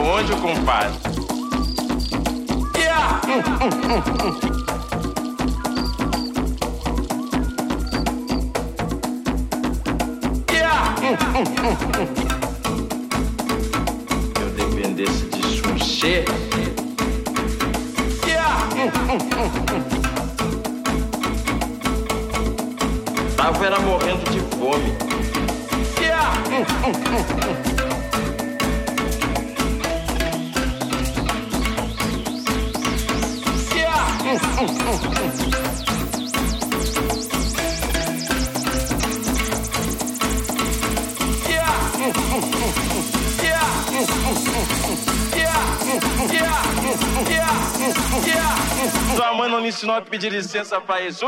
onde, compadre? Yeah! yeah! Eu dependesse de. Yeah! Tava era morrendo de fome. A pedir licença pra isso,